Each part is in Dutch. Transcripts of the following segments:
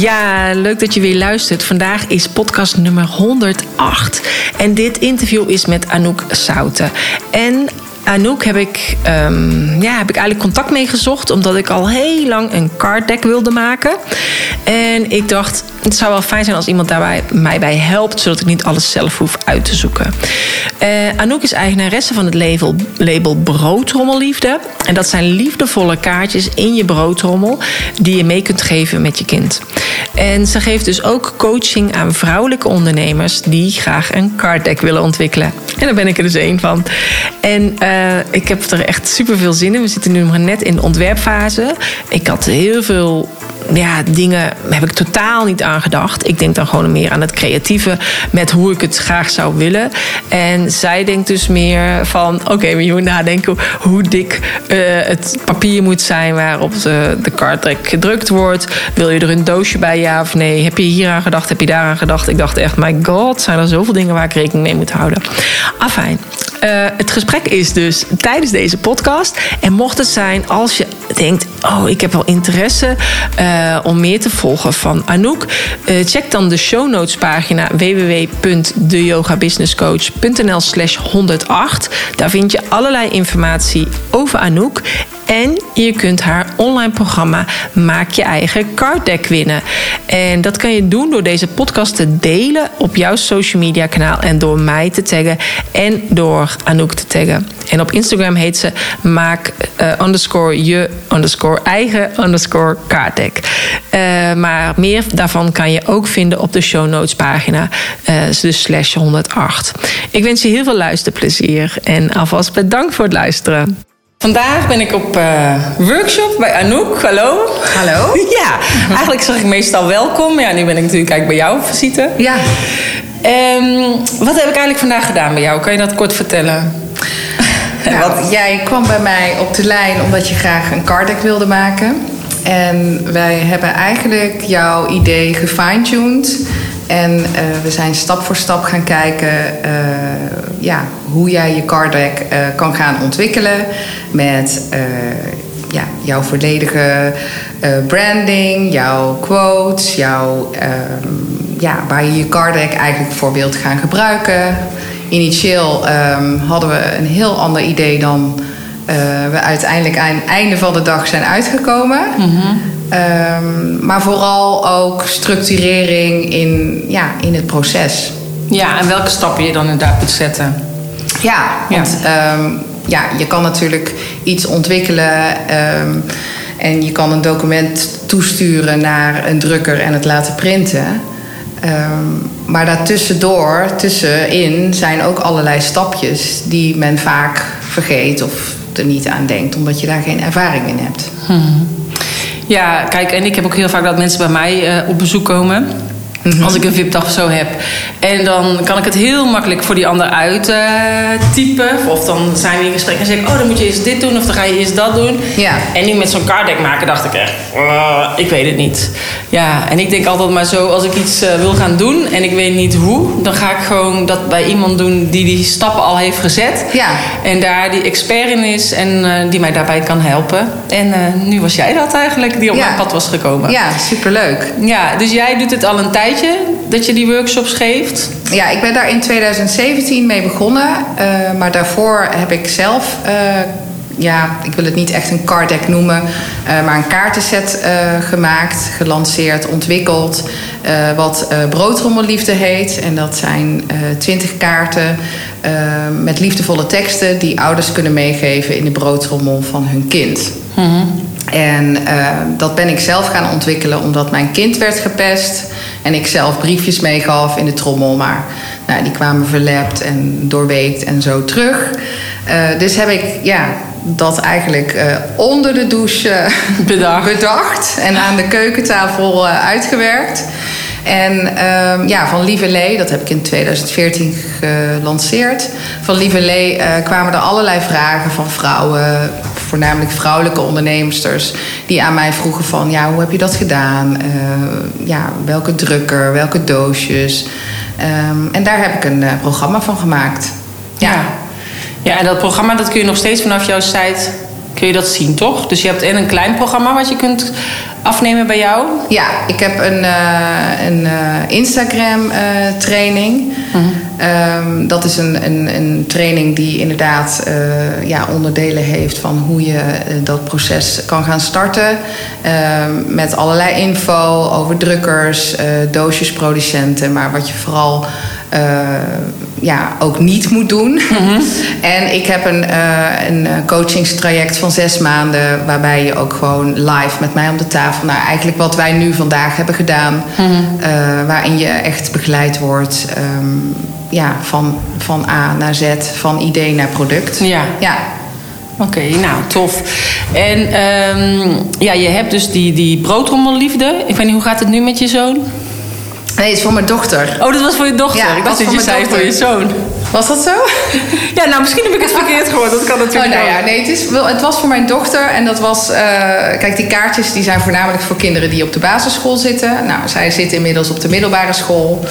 Ja, leuk dat je weer luistert. Vandaag is podcast nummer 108. En dit interview is met Anouk Souten. En Anouk heb ik, um, ja, heb ik eigenlijk contact mee gezocht... omdat ik al heel lang een card deck wilde maken. En ik dacht, het zou wel fijn zijn als iemand daarbij mij bij helpt... zodat ik niet alles zelf hoef uit te zoeken. Uh, Anouk is eigenaresse van het label, label Broodrommelliefde. En dat zijn liefdevolle kaartjes in je broodrommel... die je mee kunt geven met je kind. En ze geeft dus ook coaching aan vrouwelijke ondernemers... die graag een card deck willen ontwikkelen. En daar ben ik er dus één van. En uh, ik heb er echt super veel zin in. We zitten nu nog net in de ontwerpfase. Ik had heel veel ja, dingen heb ik totaal niet aan gedacht. Ik denk dan gewoon meer aan het creatieve met hoe ik het graag zou willen. En zij denkt dus meer van: oké, okay, je moet nadenken hoe dik uh, het papier moet zijn waarop de, de cardtrack gedrukt wordt. Wil je er een doosje bij, ja of nee? Heb je hier aan gedacht? Heb je daar aan gedacht? Ik dacht echt: my god, zijn er zoveel dingen waar ik rekening mee moet houden. Afijn. Uh, het gesprek is dus tijdens deze podcast. En mocht het zijn als je denkt: oh, ik heb wel interesse uh, om meer te volgen van Anouk, uh, check dan de show notes pagina www.deyogabusinesscoach.nl/slash 108. Daar vind je allerlei informatie over Anouk. En je kunt haar online programma Maak je eigen card deck winnen. En dat kan je doen door deze podcast te delen op jouw social media kanaal. En door mij te taggen en door Anouk te taggen. En op Instagram heet ze maak uh, underscore je underscore eigen underscore card deck. Uh, maar meer daarvan kan je ook vinden op de show notes pagina. Uh, dus slash 108. Ik wens je heel veel luisterplezier. En alvast bedankt voor het luisteren. Vandaag ben ik op uh, workshop bij Anouk. Hallo. Hallo. ja, eigenlijk zeg ik meestal welkom. Ja, nu ben ik natuurlijk eigenlijk bij jou visite. Ja. Um, wat heb ik eigenlijk vandaag gedaan bij jou? Kan je dat kort vertellen? Nou, jij kwam bij mij op de lijn omdat je graag een card deck wilde maken. En wij hebben eigenlijk jouw idee gefine-tuned. En uh, we zijn stap voor stap gaan kijken uh, ja, hoe jij je card deck uh, kan gaan ontwikkelen. Met ja, jouw volledige branding, jouw quotes, jouw, ja, waar je je card deck eigenlijk voor wilt gaan gebruiken. Initieel um, hadden we een heel ander idee dan we uiteindelijk aan het einde van de dag zijn uitgekomen. Mm. Um, maar vooral ook structurering in, ja, in het proces. Ja, en welke stappen je dan inderdaad moet zetten. Ja, want ja. Um, ja, je kan natuurlijk iets ontwikkelen um, en je kan een document toesturen naar een drukker en het laten printen. maar daartussendoor, tussenin, zijn ook allerlei stapjes die men vaak vergeet of er niet aan denkt, omdat je daar geen ervaring in hebt. Hmm. Ja, kijk, en ik heb ook heel vaak dat mensen bij mij uh, op bezoek komen. Mm-hmm. Als ik een VIP-dag of zo heb. En dan kan ik het heel makkelijk voor die ander uittypen. Uh, of dan zijn we in gesprek en zeg ik... oh, dan moet je eerst dit doen of dan ga je eerst dat doen. Ja. En nu met zo'n carddeck maken dacht ik echt... Uh, ik weet het niet. Ja, en ik denk altijd maar zo... als ik iets uh, wil gaan doen en ik weet niet hoe... dan ga ik gewoon dat bij iemand doen die die stappen al heeft gezet. Ja. En daar die expert in is en die mij daarbij kan helpen. En nu was jij dat eigenlijk die op ja. mijn pad was gekomen. Ja, superleuk. Ja, dus jij doet het al een tijdje dat je die workshops geeft? Ja, ik ben daar in 2017 mee begonnen. Uh, maar daarvoor heb ik zelf, uh, ja, ik wil het niet echt een card deck noemen, uh, maar een kaartenset gemaakt, gelanceerd, ontwikkeld. wat broodrommelliefde heet. En dat zijn twintig kaarten met liefdevolle teksten die ouders kunnen meegeven in de broodrommel van hun kind. Mm-hmm. En uh, dat ben ik zelf gaan ontwikkelen omdat mijn kind werd gepest. En ik zelf briefjes meegaf in de trommel. Maar nou, die kwamen verlept en doorweekt en zo terug. Uh, dus heb ik ja, dat eigenlijk uh, onder de douche bedacht. bedacht. En aan de keukentafel uitgewerkt. En ehm, ja, van Lieverlee, dat heb ik in 2014 gelanceerd. Van Lieverlee uh, kwamen er allerlei vragen van vrouwen, voornamelijk vrouwelijke ondernemsters, die aan mij vroegen van, ja, hoe heb je dat gedaan? Uh, ja, welke drukker, welke doosjes? Um, en daar heb ik een uh, programma van gemaakt. ja. ja. Ja, en dat programma dat kun je nog steeds vanaf jouw site kun je dat zien, toch? Dus je hebt en een klein programma wat je kunt afnemen bij jou? Ja, ik heb een, uh, een uh, Instagram uh, training. um, dat is een, een, een, training die inderdaad ja, onderdelen heeft van hoe je dat proces kan gaan starten. Ehm, met allerlei info over drukkers, doosjesproducenten. Maar wat je vooral ja, ook niet moet doen. En ik heb een, een coachingstraject van zes maanden... waarbij je ook gewoon live met mij om de tafel nou, eigenlijk wat wij nu vandaag hebben gedaan. Mhm. Eh, waarin je echt begeleid wordt ehm, ja, van, van A naar Z, van idee naar product. Ja. ja. Oké, nou tof. En um, ja, je hebt dus die, die broodrommelliefde. Ik weet niet, hoe gaat het nu met je zoon? Nee, het is voor mijn dochter. Oh, dat was voor je dochter? Ja, ik dacht dat je zei voor je zoon. Was dat zo? Ja, nou misschien heb ik het verkeerd gehoord. Dat kan natuurlijk oh, nou ja, Nee, het, is, het was voor mijn dochter. En dat was... Uh, kijk, die kaartjes die zijn voornamelijk voor kinderen die op de basisschool zitten. Nou, zij zit inmiddels op de middelbare school.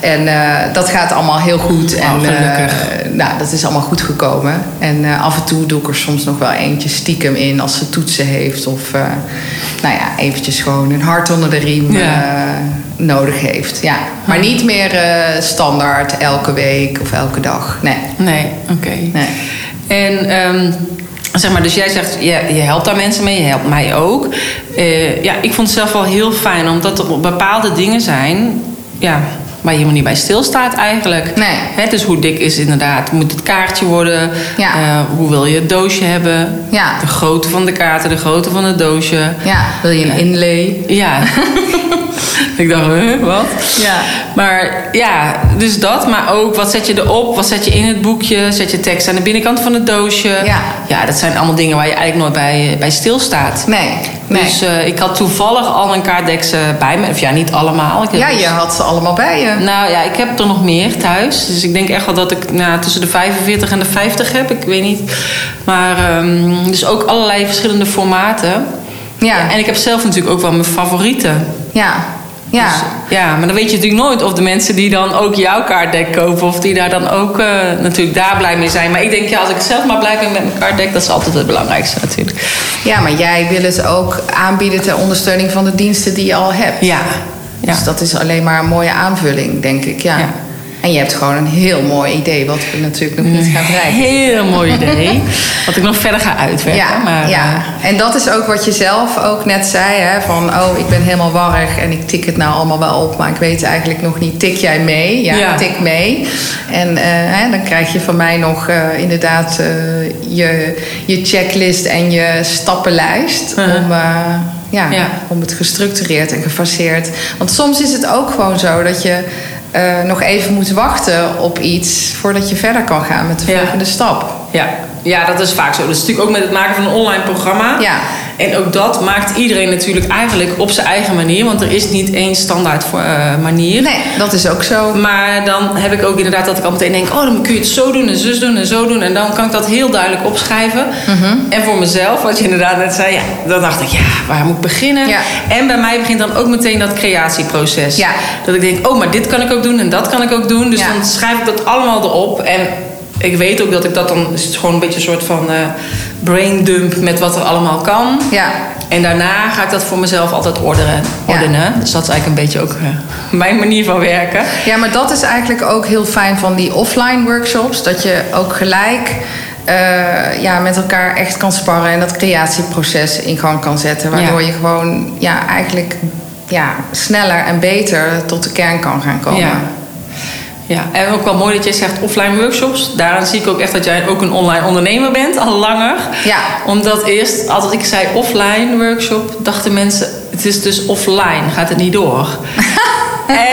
En uh, dat gaat allemaal heel goed. Oh, en. Uh, nou, dat is allemaal goed gekomen. En af en toe doe ik er soms nog wel eentje stiekem in als ze toetsen heeft. Of nou ja, eventjes gewoon een hart onder de riem ja. Nodig heeft. Ja. Maar niet meer standaard elke week of elke dag. Nee. Nee, oké. Nee. En um, zeg maar, dus jij zegt, je, je helpt daar mensen mee, je helpt mij ook. Uh, ja, ik vond het zelf wel heel fijn, omdat er bepaalde dingen zijn. Ja, waar je helemaal niet bij stilstaat eigenlijk. Nee. He, dus hoe dik is inderdaad, moet het kaartje worden? Ja. Uh, hoe wil je het doosje hebben? Ja. De grootte van de kaarten, de grootte van het doosje. Ja, wil je een inlay? Ja. ik dacht, huh, wat? Ja. Maar ja, dus dat. Maar ook, wat zet je erop? Wat zet je in het boekje? Zet je tekst aan de binnenkant van het doosje? Ja. Ja, dat zijn allemaal dingen waar je eigenlijk nooit bij, bij stilstaat. Nee. nee. Dus uh, ik had toevallig al een kaartdeks uh, bij me. Of ja, niet allemaal. Ik ja, je had ze allemaal bij je. Nou ja, ik heb er nog meer thuis. Dus ik denk echt wel dat ik nou, tussen de 45 en de 50 heb. Ik weet niet. Maar um, dus ook allerlei verschillende formaten. Ja. ja. En ik heb zelf natuurlijk ook wel mijn favorieten. Ja. Ja. Dus, ja, maar dan weet je natuurlijk nooit of de mensen die dan ook jouw kaartdek kopen, of die daar dan ook uh, natuurlijk daar blij mee zijn. Maar ik denk, ja, als ik zelf maar blij ben met mijn kaartdek, dat is altijd het belangrijkste natuurlijk. Ja, maar jij wil het ook aanbieden ter ondersteuning van de diensten die je al hebt. Ja. ja. Dus dat is alleen maar een mooie aanvulling, denk ik. ja. ja. En je hebt gewoon een heel mooi idee, wat we natuurlijk nog niet gaan bereiken. Heel mooi idee, wat ik nog verder ga uitwerken. Ja, maar, ja. Uh... en dat is ook wat je zelf ook net zei, hè, van oh, ik ben helemaal warrig en ik tik het nou allemaal wel op, maar ik weet eigenlijk nog niet, tik jij mee? Ja, ja. tik mee. En uh, hè, dan krijg je van mij nog uh, inderdaad je, je checklist en je stappenlijst -huh. om ja, ja, om het gestructureerd en gefaseerd. Want soms is het ook gewoon zo dat je nog even moet wachten op iets voordat je verder kan gaan met de volgende stap. Ja. ja, dat is vaak zo. Dat is natuurlijk ook met het maken van een online programma. Ja. En ook dat maakt iedereen natuurlijk eigenlijk op zijn eigen manier. Want er is niet één standaard voor, uh, manier. Nee, dat is ook zo. Maar dan heb ik ook inderdaad dat ik al meteen denk... oh, dan kun je het zo doen en zus doen en zo doen. En dan kan ik dat heel duidelijk opschrijven. Mm -hmm. En voor mezelf, wat je inderdaad net zei... Ja, dan dacht ik, ja, waar moet ik beginnen? Ja. En bij mij begint dan ook meteen dat creatieproces. Ja. Dat ik denk, oh, maar dit kan ik ook doen en dat kan ik ook doen. Dus Ja. dan schrijf ik dat allemaal erop. En ik weet ook dat ik dat dan... is het gewoon een beetje een soort van uh, braindump met wat er allemaal kan. Ja. En daarna ga ik dat voor mezelf altijd ordenen. ordenen. Dus dat is eigenlijk een beetje ook uh, mijn manier van werken. Ja, maar dat is eigenlijk ook heel fijn van die offline workshops. Dat je ook gelijk uh, ja, met elkaar echt kan sparren en dat creatieproces in gang kan zetten. Waardoor Ja. je gewoon ja, eigenlijk ja, sneller en beter tot de kern kan gaan komen. Ja. Ja, en ook wel mooi dat jij zegt offline workshops. Daaraan zie ik ook echt dat jij ook een online ondernemer bent, al langer. Ja. Omdat eerst, als ik zei offline workshop, dachten mensen... het is dus offline, gaat het niet door.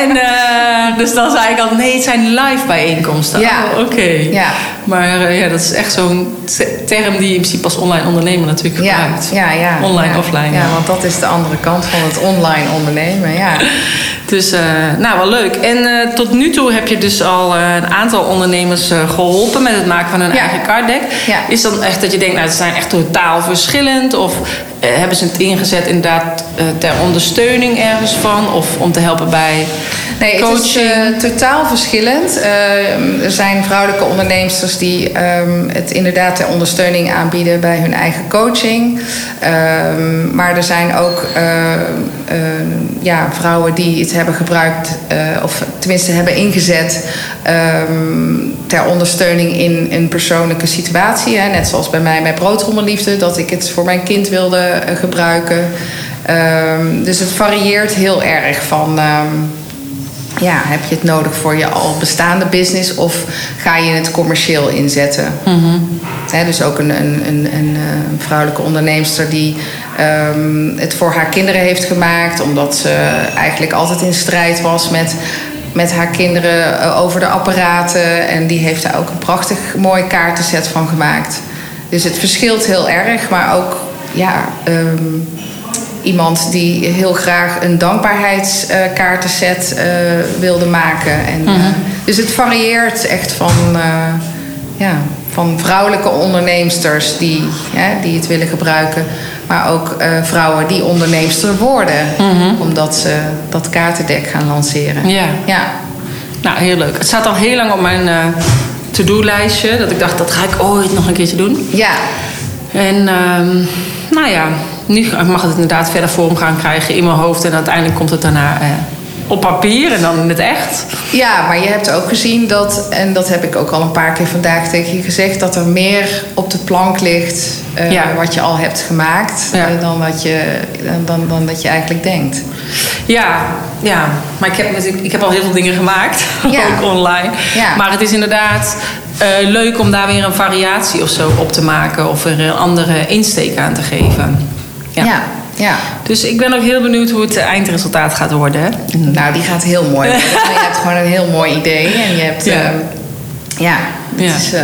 en uh, dus dan zei ik al, nee, het zijn live bijeenkomsten. Ja. Oh, Oké. Ja. Maar uh, ja, dat is echt zo'n term die je in principe als online ondernemer natuurlijk Ja, gebruikt. ja, ja. Online, ja. offline. Ja, want dat is de andere kant van het online ondernemen. Ja, Dus, uh, nou, wel leuk. En uh, tot nu toe heb je dus al uh, een aantal ondernemers geholpen met het maken van hun Ja. eigen card deck. Ja. Is dan echt dat je denkt, nou, ze zijn echt totaal verschillend? Of hebben ze het ingezet inderdaad ter ondersteuning ergens van? Of om te helpen bij Nee, coaching? het is totaal verschillend. er zijn vrouwelijke onderneemsters die ehm, het inderdaad ter ondersteuning aanbieden bij hun eigen coaching. Ehm, maar er zijn ook ja, vrouwen die het hebben gebruikt, of tenminste hebben ingezet um, ter ondersteuning in een persoonlijke situatie. Hè. Net zoals bij mij bij Broodrommelliefde, dat ik het voor mijn kind wilde gebruiken. Dus het varieert heel erg van. Ja, heb je het nodig voor je al bestaande business of ga je het commercieel inzetten? He, dus ook een, een, een, een, vrouwelijke onderneemster die um, het voor haar kinderen heeft gemaakt, omdat ze eigenlijk altijd in strijd was met, met haar kinderen over de apparaten. En die heeft daar ook een prachtig mooi kaartenset van gemaakt. Dus het verschilt heel erg, maar ook ja, um, iemand die heel graag een dankbaarheidskaartenset uh, wilde maken. En, Mhm. uh, dus het varieert echt van, uh, ja, van vrouwelijke onderneemsters die, die het willen gebruiken. Maar ook vrouwen die onderneemster worden. Mhm. Omdat ze dat kaartendek gaan lanceren. Ja. ja. Nou, heel leuk. Het staat al heel lang op mijn to-do-lijstje. Dat ik dacht, dat ga ik ooit nog een keertje doen. Ja. En um, nou ja, nu mag het inderdaad verder vorm gaan krijgen in mijn hoofd. En uiteindelijk komt het daarna uh, op papier en dan in het echt. Ja, maar je hebt ook gezien dat, en dat heb ik ook al een paar keer vandaag tegen je gezegd, dat er meer op de plank ligt uh, Ja. wat je al hebt gemaakt Ja. uh, dan, wat je, dan, dan dat je eigenlijk denkt. Ja, ja. maar ik heb, ik heb al heel veel dingen gemaakt, Ja. ook online. Ja. Maar het is inderdaad eh, leuk om daar weer een variatie of zo op te maken of er een andere insteek aan te geven. Ja. Ja, ja. Dus ik ben ook heel benieuwd hoe het eindresultaat gaat worden. Nou, die gaat heel mooi worden. Je hebt gewoon een heel mooi idee en je hebt, Ja. ja, ja het Ja. Is, eh,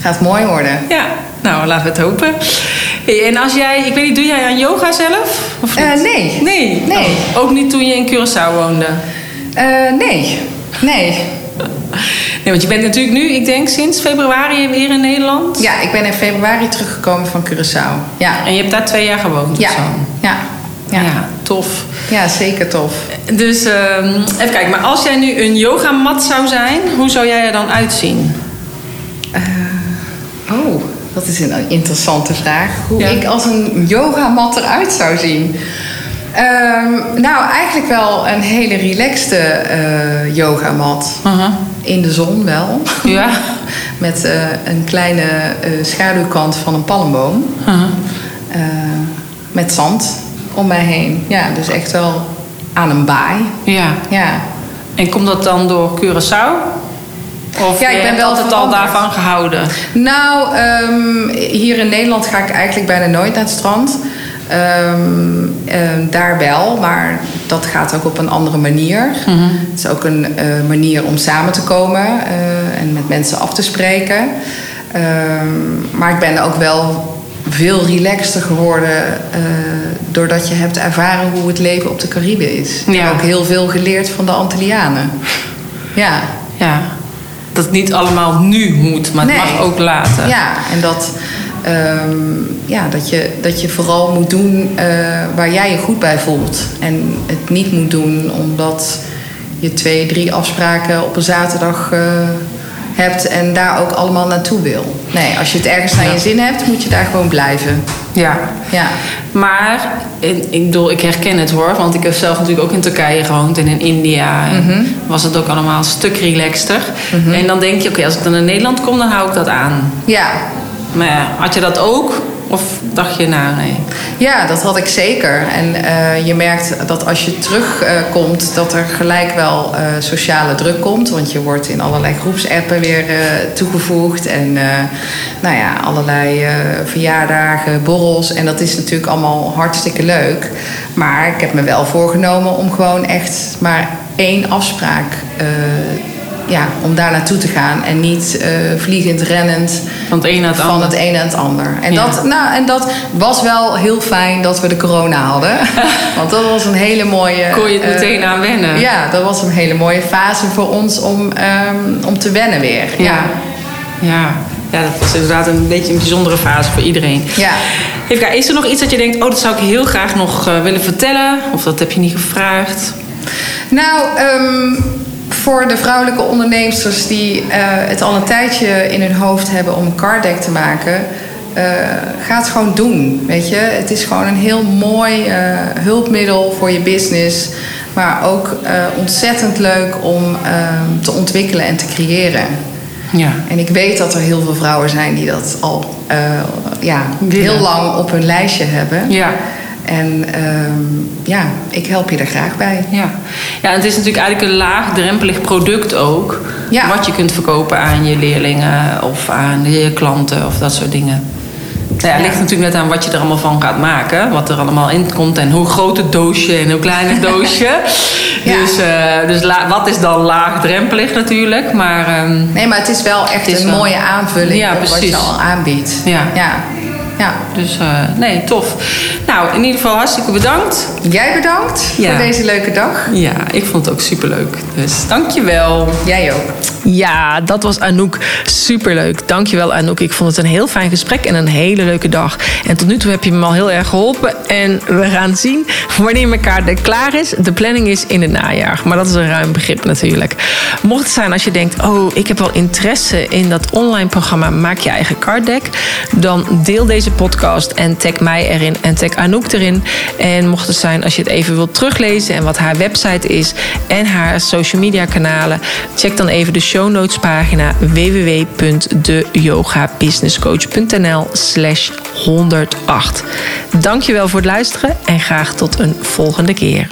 gaat mooi worden. Ja, nou laten we het hopen. Hey, En als jij, ik weet niet, doe jij aan yoga zelf? Of Eh, nee. Nee? Nee. Oh, ook niet toen je in Curaçao woonde? Eh, nee, nee. Nee, want je bent natuurlijk nu, ik denk sinds februari weer in Nederland. Ja, ik ben in februari teruggekomen van Curaçao. Ja, En je hebt daar twee jaar gewoond ja, of zo? ja. Ja, Ja, tof. ja zeker tof. Dus ehm, even kijken, maar als jij nu een yogamat zou zijn, hoe zou jij er dan uitzien? Oh, dat is een interessante vraag. Hoe Ja. ik als een yogamat eruit zou zien. Ehm, nou, eigenlijk wel een hele relaxte eh, yogamat. Uh-huh. In de zon wel. Ja. Met eh, een kleine eh, schaduwkant van een palmboom. Uh-huh. Met zand om mij heen. Ja, dus echt wel aan een baai. Ja. Ja. En komt dat dan door Curaçao? Of Ja, ik je ben wel altijd al daarvan gehouden? Nou, ehm, hier in Nederland ga ik eigenlijk bijna nooit naar het strand. Ehm, ehm, daar wel, maar dat gaat ook op een andere manier. Het is ook een eh, manier om samen te komen eh, en met mensen af te spreken. Ehm, maar ik ben ook wel veel relaxter geworden eh, doordat je hebt ervaren hoe het leven op de Cariben is. Ik Ja. heb ook heel veel geleerd van de Antillianen. Ja. Ja. Dat het niet allemaal nu moet, maar Nee. het mag ook later. Ja, en dat, ehm, ja, dat, je, dat je vooral moet doen eh, waar jij je goed bij voelt. En het niet moet doen omdat je twee, drie afspraken op een zaterdag eh, hebt en daar ook allemaal naartoe wil. Nee, als je het ergens naar je zin hebt, moet je daar gewoon blijven. Ja. Ja. Maar, in, ik bedoel, ik herken het hoor. Want ik heb zelf natuurlijk ook in Turkije gewoond en in India. En Mhm. was het ook allemaal een stuk relaxter. En dan denk je, oké, als ik dan naar Nederland kom, dan hou ik dat aan. Ja, Maar had je dat ook? Of dacht je, nou nee. Ja, dat had ik zeker. En eh, je merkt dat als je terugkomt, dat er gelijk wel eh, sociale druk komt. Want je wordt in allerlei groepsappen weer eh, toegevoegd. En eh, nou ja, allerlei eh, verjaardagen, borrels. En dat is natuurlijk allemaal hartstikke leuk. Maar ik heb me wel voorgenomen om gewoon echt maar één afspraak eh, ja, om daar naartoe te gaan en niet uh, vliegend, rennend van het een naar het van ander. Het een naar het ander. En, dat, nou, en dat was wel heel fijn dat we de corona hadden. Want dat was een hele mooie. Kon je het meteen uh, aan wennen? Ja, dat was een hele mooie fase voor ons om, um, om te wennen weer. Ja. ja. Ja, dat was inderdaad een beetje een bijzondere fase voor iedereen. Ja. Even, is er nog iets dat je denkt, oh, dat zou ik heel graag nog uh, willen vertellen? Of dat heb je niet gevraagd? Nou, um, voor de vrouwelijke onderneemsters die uh, het al een tijdje in hun hoofd hebben om een card deck te maken, uh, ga het gewoon doen. Weet je, het is gewoon een heel mooi uh, hulpmiddel voor je business, maar ook ontzettend leuk om te ontwikkelen en te creëren. Ja. En ik weet dat er heel veel vrouwen zijn die dat al ja, heel lang op hun lijstje hebben. Ja. En um, ja, ik help je er graag bij. Ja. ja, het is natuurlijk eigenlijk een laagdrempelig product ook. Ja. Wat je kunt verkopen aan je leerlingen of aan je klanten of dat soort dingen. Nou ja, het ligt natuurlijk net aan wat je er allemaal van gaat maken. Wat er allemaal in komt en hoe groot het doosje en hoe klein het doosje. Ja. Dus, uh, dus wat is dan laagdrempelig natuurlijk. Maar, um, nee, maar het is wel echt een wel... mooie aanvulling ja, op precies. wat je al aanbiedt. Ja. ja. Ja. Dus uh, nee, tof. Nou, in ieder geval hartstikke bedankt. Jij bedankt Ja. voor deze leuke dag. Ja, ik vond het ook superleuk. Dus dankjewel. Jij ook. Ja, dat was Anouk. Superleuk. Dankjewel Anouk. Ik vond het een heel fijn gesprek en een hele leuke dag. En tot nu toe heb je me al heel erg geholpen. En we gaan zien wanneer mijn kaart klaar is. De planning is in het najaar. Maar dat is een ruim begrip natuurlijk. Mocht het zijn als je denkt... oh, ik heb wel interesse in dat online programma... Maak je eigen card deck. Dan deel deze podcast en tag mij erin en tag Anouk erin. En mocht het zijn als je het even wilt teruglezen... en wat haar website is en haar social media kanalen... check dan even de show notes pagina www.deyogabusinesscoach.nl slash 108. Dankjewel voor het luisteren en graag tot een volgende keer.